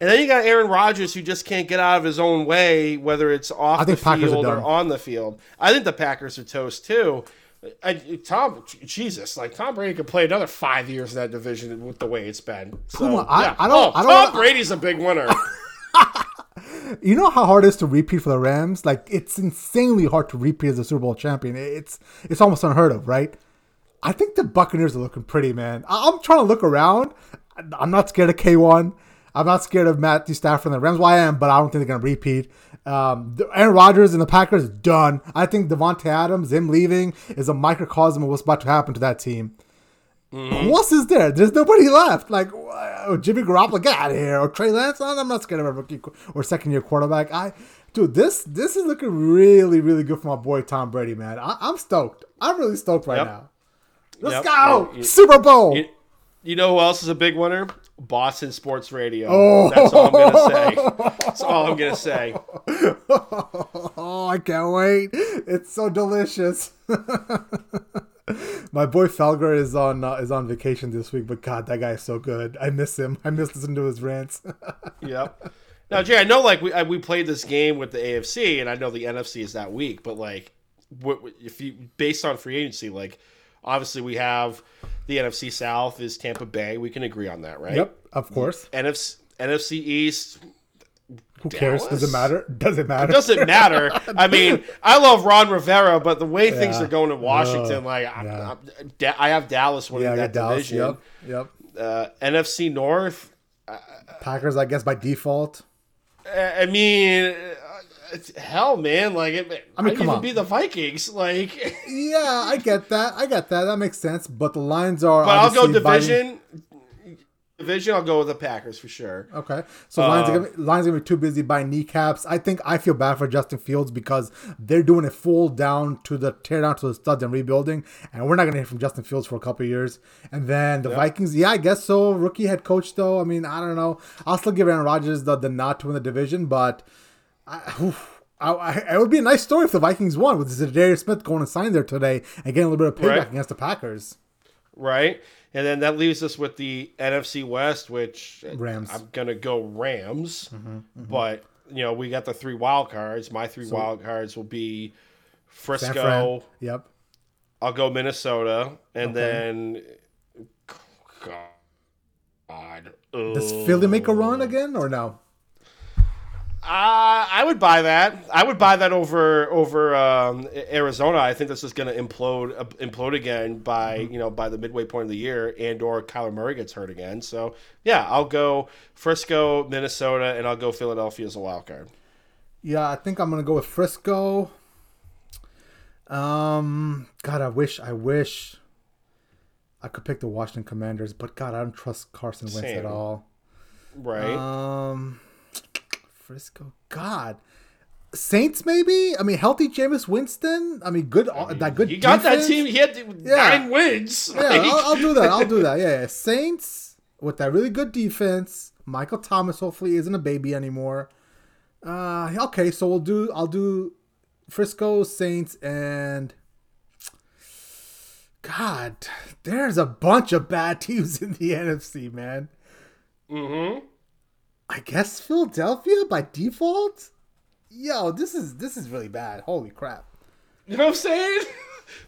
And then you got Aaron Rodgers who just can't get out of his own way, whether it's off the Packers field or on the field. I think the Packers are toast too. I, Tom, Jesus, like Tom Brady could play another five years in that division with the way it's been. So, Come on, I- yeah. I don't- Oh, I don't- Tom Brady's a big winner. you know how hard it is to repeat for the Rams? Like it's insanely hard to repeat as a Super Bowl champion. It's it's almost unheard of, right? I think the Buccaneers are looking pretty, man. I'm trying to look around. I'm not scared of K1. I'm not scared of Matthew Stafford and the Rams. Well, I am, but I don't think they're going to repeat. Um, the- Aaron Rodgers and the Packers done. I think Davante Adams, him leaving, is a microcosm of what's about to happen to that team. Who else is there? There's nobody left. Like uh, Jimmy Garoppolo, get out of here, or Trey Lance. I'm not scared of a rookie or second year quarterback. I, dude, this this is looking really really good for my boy Tom Brady, man. I, I'm stoked. I'm really stoked right Yep. now. Let's Yep. go Super Bowl. You know who else is a big winner? Boston Sports Radio. Oh. That's all I'm gonna say. That's all I'm gonna say. oh, I can't wait. It's so delicious. My boy Felger is on uh, is on vacation this week, but God, that guy is so good. I miss him. I miss listening to his rants. Yep. Now, Jay, I know like we we played this game with the AFC, and I know the NFC is that week, but like, what, if you based on free agency, like, obviously we have the NFC South is Tampa Bay. We can agree on that, right? Yep, of course. NFC NFC East. Who cares? Does it matter? Does it matter? It doesn't matter. I mean, I love Ron Rivera, but the way things are going in Washington, like I'm, yeah. I'm, I have Dallas winning yeah, that Dallas. division. Yep, yep. Uh, NFC North. Packers, I guess by default. I mean, uh, hell, man, like it. I mean, come on. be the Vikings, like. Yeah, I get that. I get that. That makes sense. But the lines are. But I'll go obviously biting- division. Division, I'll go with the Packers for sure. Okay, so lines, are Um, gonna, be- lines are gonna be too busy buying kneecaps. I think I feel bad for Justin Fields because they're doing a full down to the tear down to the studs and rebuilding, and we're not gonna hear from Justin Fields for a couple of years. And then the Vikings, yeah, I guess so. Rookie head coach though. I mean, I don't know. I'll still give Aaron Rodgers the, the nod to win the division, but I, I, I, it would be a nice story if the Vikings won with Za'Darius Smith going to sign there today and getting a little bit of payback Right. against the Packers. Right? And then that leaves us with the NFC West, which Rams. I'm gonna go Rams. Mm-hmm, But you know, we got the three wild cards. My three wild cards will be Frisco. Yep. I'll go Minnesota, and Okay. then God. Does Philly make a run again or no? Uh, I would buy that. I would buy that over over um, Arizona. I think this is going to implode uh, implode again by Mm-hmm. you know by the midway point of the year, and or Kyler Murray gets hurt again. So yeah, I'll go Frisco, Minnesota, and I'll go Philadelphia as a wild card. Yeah, I think I'm gonna go with Frisco. Um, God, I wish, I wish I could pick the Washington Commanders, but God, I don't trust Carson Wentz Same. at all. Right? Um, Frisco, God, Saints maybe. I mean, healthy Jameis Winston. I mean, good that good. he got that team. He had Yeah. nine wins. Yeah, Like, I'll, I'll do that. I'll do that. Yeah, yeah. Saints with that really good defense. Michael Thomas hopefully isn't a baby anymore. Uh, okay, so we'll do. I'll do Frisco Saints and. God, there's a bunch of bad teams in the NFC, man. mhm. I guess Philadelphia by default. Yo, this is this is really bad. Holy crap. You know what I'm saying?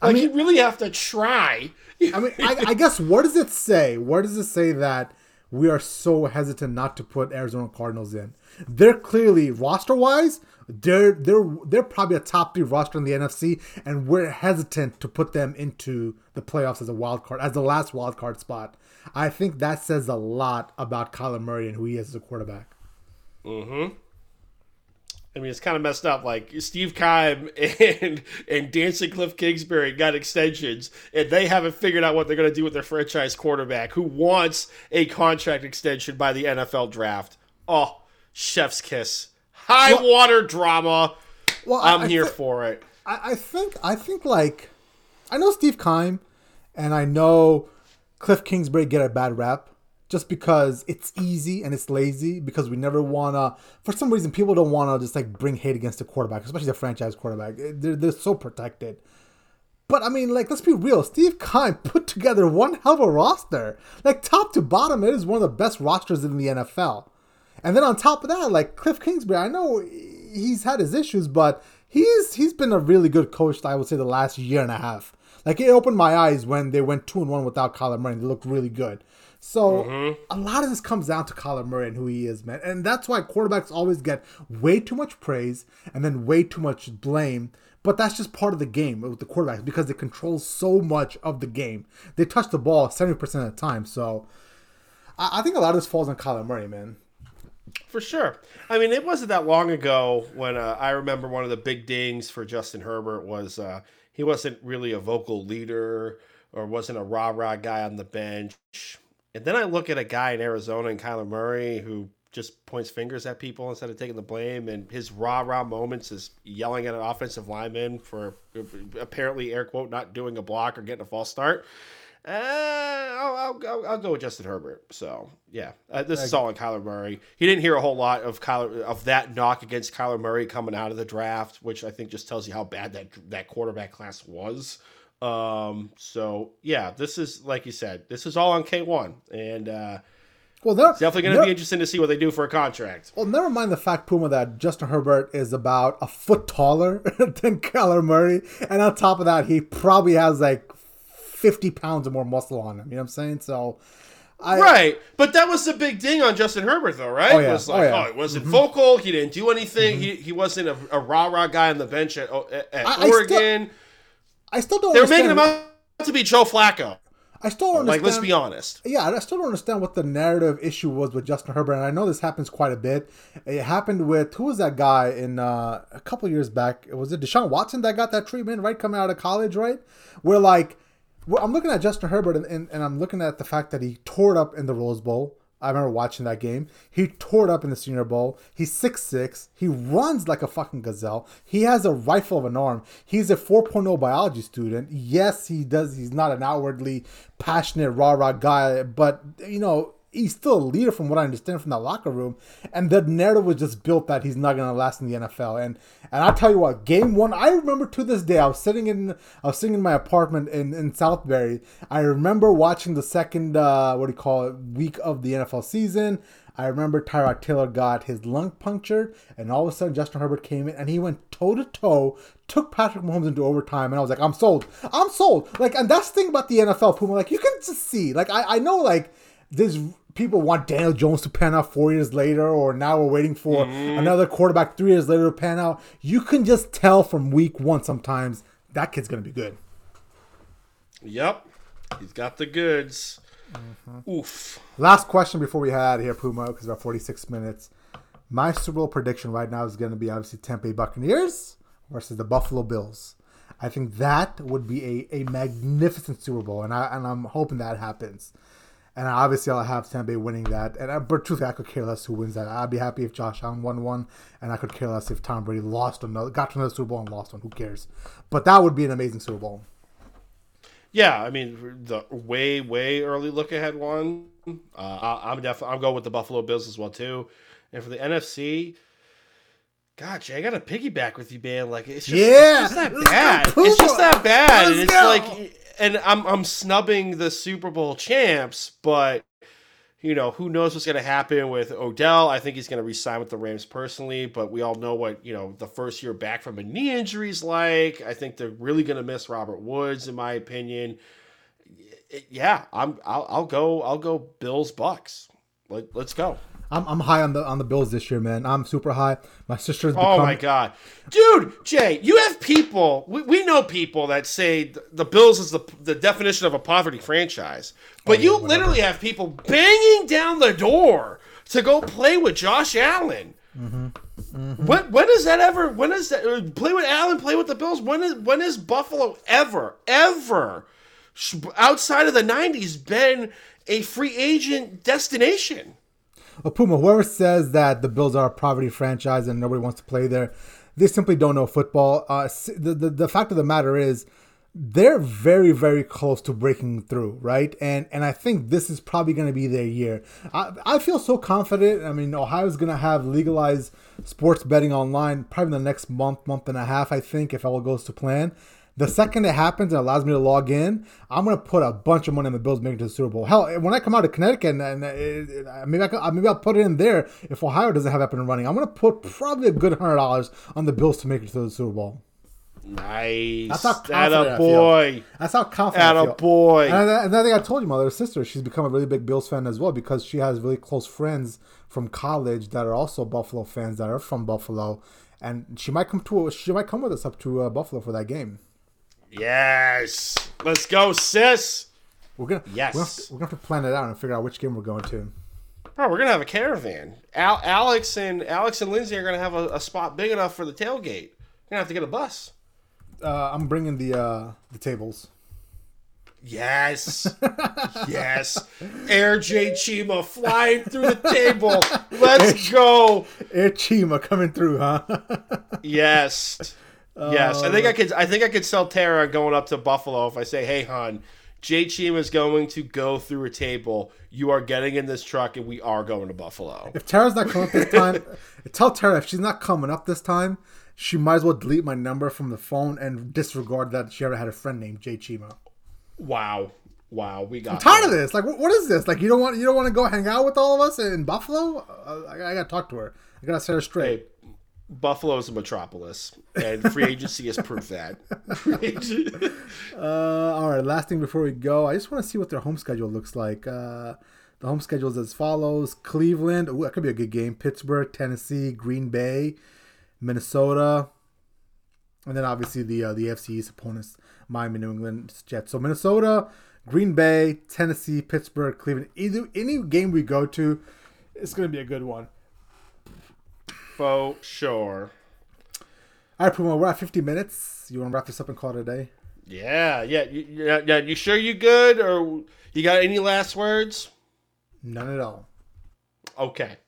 like mean- you really have to try. I mean, I, I guess what does it say? Where does it say that we are so hesitant not to put Arizona Cardinals in? They're clearly roster wise, they're they're they're probably a top three roster in the NFC, and we're hesitant to put them into the playoffs as a wild card, as the last wild card spot. I think that says a lot about Kyler Murray and who he is as a quarterback. Hmm. I mean, it's kind of messed up. Like Steve Keim and and Dancing Cliff Kingsbury got extensions, and they haven't figured out what they're going to do with their franchise quarterback, who wants a contract extension by the NFL draft. Oh, chef's kiss, high Well- water drama. Well, I'm I here thi- for it. I, I think I think like I know Steve Keim, and I know Cliff Kingsbury get a bad rap just because it's easy and it's lazy because we never wanna for some reason people don't wanna just like bring hate against the quarterback, especially the franchise quarterback. Eh, they're, they're so protected. But I mean, like, let's be real. Steve Keim put together one hell of a roster. Like, top to bottom, it is one of the best rosters in the NFL. And then on top of that, like Cliff Kingsbury, I know he's had his issues, but he's he's been a really good coach. I would say the last year and a half. Like it opened my eyes when they went two and one without Kyler Murray. They looked really good. So a lot of this comes down to Kyler Murray and who he is, man. And that's why quarterbacks always get way too much praise and then way too much blame. But that's just part of the game with the quarterbacks because they control so much of the game. They touch the ball 70% of the time. So I, I think a lot of this falls on Kyler Murray, man. For sure. I mean, it wasn't that long ago when uh, I remember one of the big dings for Justin Herbert was uh, he wasn't really a vocal leader or wasn't a rah rah guy on the bench. And then I look at a guy in Arizona and Kyler Murray who just points fingers at people instead of taking the blame. And his rah rah moments is yelling at an offensive lineman for apparently, air quote, not doing a block or getting a false start. Uh, I'll, I'll, go- I'll go with Justin Herbert. So yeah, uh, this is all on Kyler Murray. He didn't hear a whole lot of Kyler of that knock against Kyler Murray coming out of the draft, which I think just tells you how bad that that quarterback class was. Um, so yeah, this is like you said, this is all on K one, and uh, Well, they're, It's definitely going to be interesting to see what they do for a contract. Well, never mind the fact, Puma, that Justin Herbert is about a foot taller than Kyler Murray, and on top of that, he probably has like fifty pounds or more muscle on him. You know what I'm saying? So, I, right, but that was the big ding on Justin Herbert, though, right? Oh, yeah. It was like, oh, yeah. oh, it wasn't mm-hmm. vocal. He didn't do anything. Mm-hmm. He, he wasn't a, a rah rah guy on the bench at, at I, Oregon. I still, I still don't. They were making him out to be Joe Flacco. I still don't like. Let's be honest. Yeah, I still don't understand what the narrative issue was with Justin Herbert, and I know this happens quite a bit. It happened with who was that guy in uh, a couple years back? Was it Deshaun Watson that got that treatment right coming out of college? Right, where like I'm looking at Justin Herbert, and, and, and I'm looking at the fact that he tore it up in the Rose Bowl. I remember watching that game. He tore it up in the Senior Bowl. He's six six. He runs like a fucking gazelle. He has a rifle of an arm. He's a 4.0 biology student. Yes, he does. He's not an outwardly passionate rah rah guy, but you know he's still a leader from what I understand from that locker room. And the narrative was just built that he's not gonna last in the NFL. And and I tell you what, game one, I remember to this day, I was sitting in I was sitting in my apartment in, in Southbury. I remember watching the second uh, what do you call it, week of the NFL season. I remember Tyrod Taylor got his lung punctured, and all of a sudden Justin Herbert came in and he went toe to toe, took Patrick Mahomes into overtime, and I was like, I'm sold. I'm sold. Like, and that's the thing about the NFL, Puma. Like, you can just see. Like, I, I know, like, there's people want Daniel Jones to pan out four years later, or now we're waiting for mm. another quarterback three years later to pan out. You can just tell from week one sometimes that kid's going to be good. Yep. He's got the goods. Mm-hmm. Oof. Last question before we head out of here, Puma, because about 46 minutes. My Super Bowl prediction right now is going to be obviously Tampa Bay Buccaneers versus the Buffalo Bills. I think that would be a, a magnificent Super Bowl, and I and I'm hoping that happens. And obviously, I'll have Tampa Bay winning that. And I, uh, but truthfully, I could care less who wins that. I'd be happy if Josh Allen won one, and I could care less if Tom Brady lost another, got to another Super Bowl and lost one. Who cares? But that would be an amazing Super Bowl. Yeah, I mean, the way way early look ahead one. Uh, I'm definitely I'm going with the Buffalo Bills as well too. And for the NFC, God, Jay, I got to piggyback with you, man. Like it's just, yeah, it's just that bad. It's just that bad, and it's like and I'm I'm snubbing the Super Bowl champs, but you know who knows what's going to happen with Odell. I think he's going to resign with the Rams personally, but we all know what you know the first year back from a knee injury is like. I think they're really going to miss Robert Woods, in my opinion. Yeah, I'm. I'll, I'll go. I'll go. Bills Bucks. Let, let's go. I'm, I'm high on the on the Bills this year, man. I'm super high. My sister's. Become... Oh my god, dude, Jay, you have people. We, we know people that say the Bills is the the definition of a poverty franchise, but oh, you whatever. literally have people banging down the door to go play with Josh Allen. Mm-hmm. Mm-hmm. When when is that ever? When is that uh, play with Allen? Play with the Bills? When is when is Buffalo ever ever outside of the '90s been a free agent destination? Well, Puma, whoever says that the Bills are a poverty franchise and nobody wants to play there, they simply don't know football. Uh, the, the, the fact of the matter is, they're very very close to breaking through right? And and i think this is probably going to be their year. I, I feel so confident. I mean ohio's going to have legalized sports betting online probably in the next month month and a half i think if all goes to plan the second it happens and allows me to log in, I'm gonna put a bunch of money on the Bills making to the Super Bowl. Hell, when I come out of Connecticut, and, and it, it, maybe I can, maybe I'll put it in there if Ohio doesn't have up and running. I'm gonna put probably a good hundred dollars on the Bills to make it to the Super Bowl. Nice. That's how confident a boy. That's how confident. At a boy. And, and I think I told you, mother, sister, she's become a really big Bills fan as well because she has really close friends from college that are also Buffalo fans that are from Buffalo, and she might come to she might come with us up to uh, Buffalo for that game. Yes. Let's go, sis. We're gonna yes. We're gonna, to, we're gonna have to plan it out and figure out which game we're going to. Bro, we're gonna have a caravan. Al- Alex and Alex and Lindsay are gonna have a, a, spot big enough for the tailgate. We're gonna have to get a bus. Uh, I'm bringing the uh, the tables. Yes, yes. Air J Chima flying through the table. Let's Air, go. Air Chima coming through, huh? yes. Yes, I think I uh, could. I think I could sell Tara going up to Buffalo if I say, "Hey, hon, Jay Chima is going to go through a table. You are getting in this truck, and we are going to Buffalo." If Tara's not coming up this time, tell Tara if she's not coming up this time, she might as well delete my number from the phone and disregard that she ever had a friend named Jay Chima. Wow. Wow, we got. I'm tired of this. Like, what, what is this? Like, you don't want you don't want to go hang out with all of us in Buffalo? Uh, I, I got to talk to her. I got to set her straight. Hey, Buffalo is a metropolis, and free agency has proved that. uh, all right, last thing before we go, I just want to see what their home schedule looks like. Uh, the home schedule is as follows: Cleveland, ooh, that could be a good game. Pittsburgh, Tennessee, Green Bay, Minnesota, and then obviously the uh, the FC East opponents, Miami, New England Jets. So Minnesota, Green Bay, Tennessee, Pittsburgh, Cleveland. Either any game we go to, it's going to be a good one. For sure. All right, Puma, we're at 50 minutes. You want to wrap this up and call it a day? Yeah, yeah, yeah, yeah. You sure you good, or you got any last words? None at all. Okay.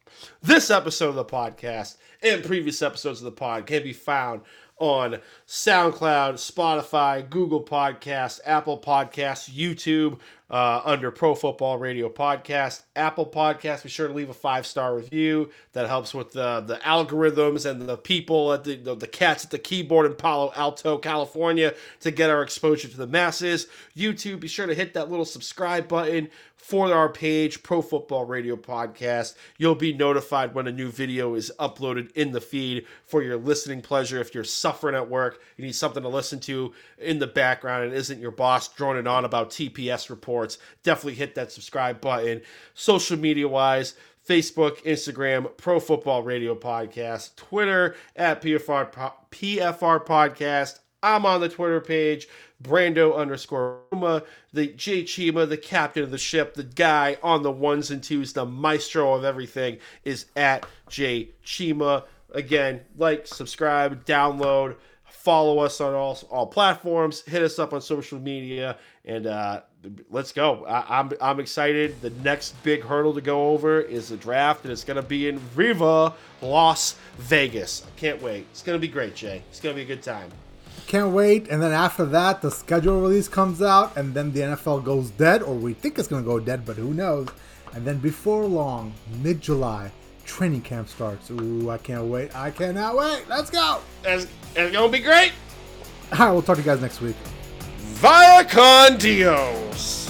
This episode of the podcast and previous episodes of the pod can be found on SoundCloud, Spotify, Google Podcasts, Apple Podcasts, YouTube, uh, under Pro Football Radio Podcast, Apple Podcast. Be sure to leave a five star review. That helps with the the algorithms and the people at the, the the cats at the keyboard in Palo Alto, California, to get our exposure to the masses. YouTube. Be sure to hit that little subscribe button for our page, Pro Football Radio Podcast. You'll be notified when a new video is uploaded in the feed for your listening pleasure. If you're suffering at work, you need something to listen to in the background and isn't your boss droning on about TPS reports, definitely hit that subscribe button. Social media wise, Facebook, Instagram, Pro Football Radio Podcast, Twitter at PFR, PFR Podcast. I'm on the Twitter page. Brando underscore Ruma, the J Chima, the captain of the ship, the guy on the ones and twos, the maestro of everything is at J Chima. Again, like, subscribe, download, follow us on all all platforms, hit us up on social media, and uh, let's go. I, am I'm, I'm excited. The next big hurdle to go over is the draft, and it's gonna be in Riva, Las Vegas. I can't wait. It's gonna be great, Jay. It's gonna be a good time. Can't wait. And then after that, the schedule release comes out, and then the NFL goes dead, or we think it's going to go dead, but who knows? And then before long, mid July, training camp starts. Ooh, I can't wait. I cannot wait. Let's go. It's, it's going to be great. All right, we'll talk to you guys next week. Via con Dios.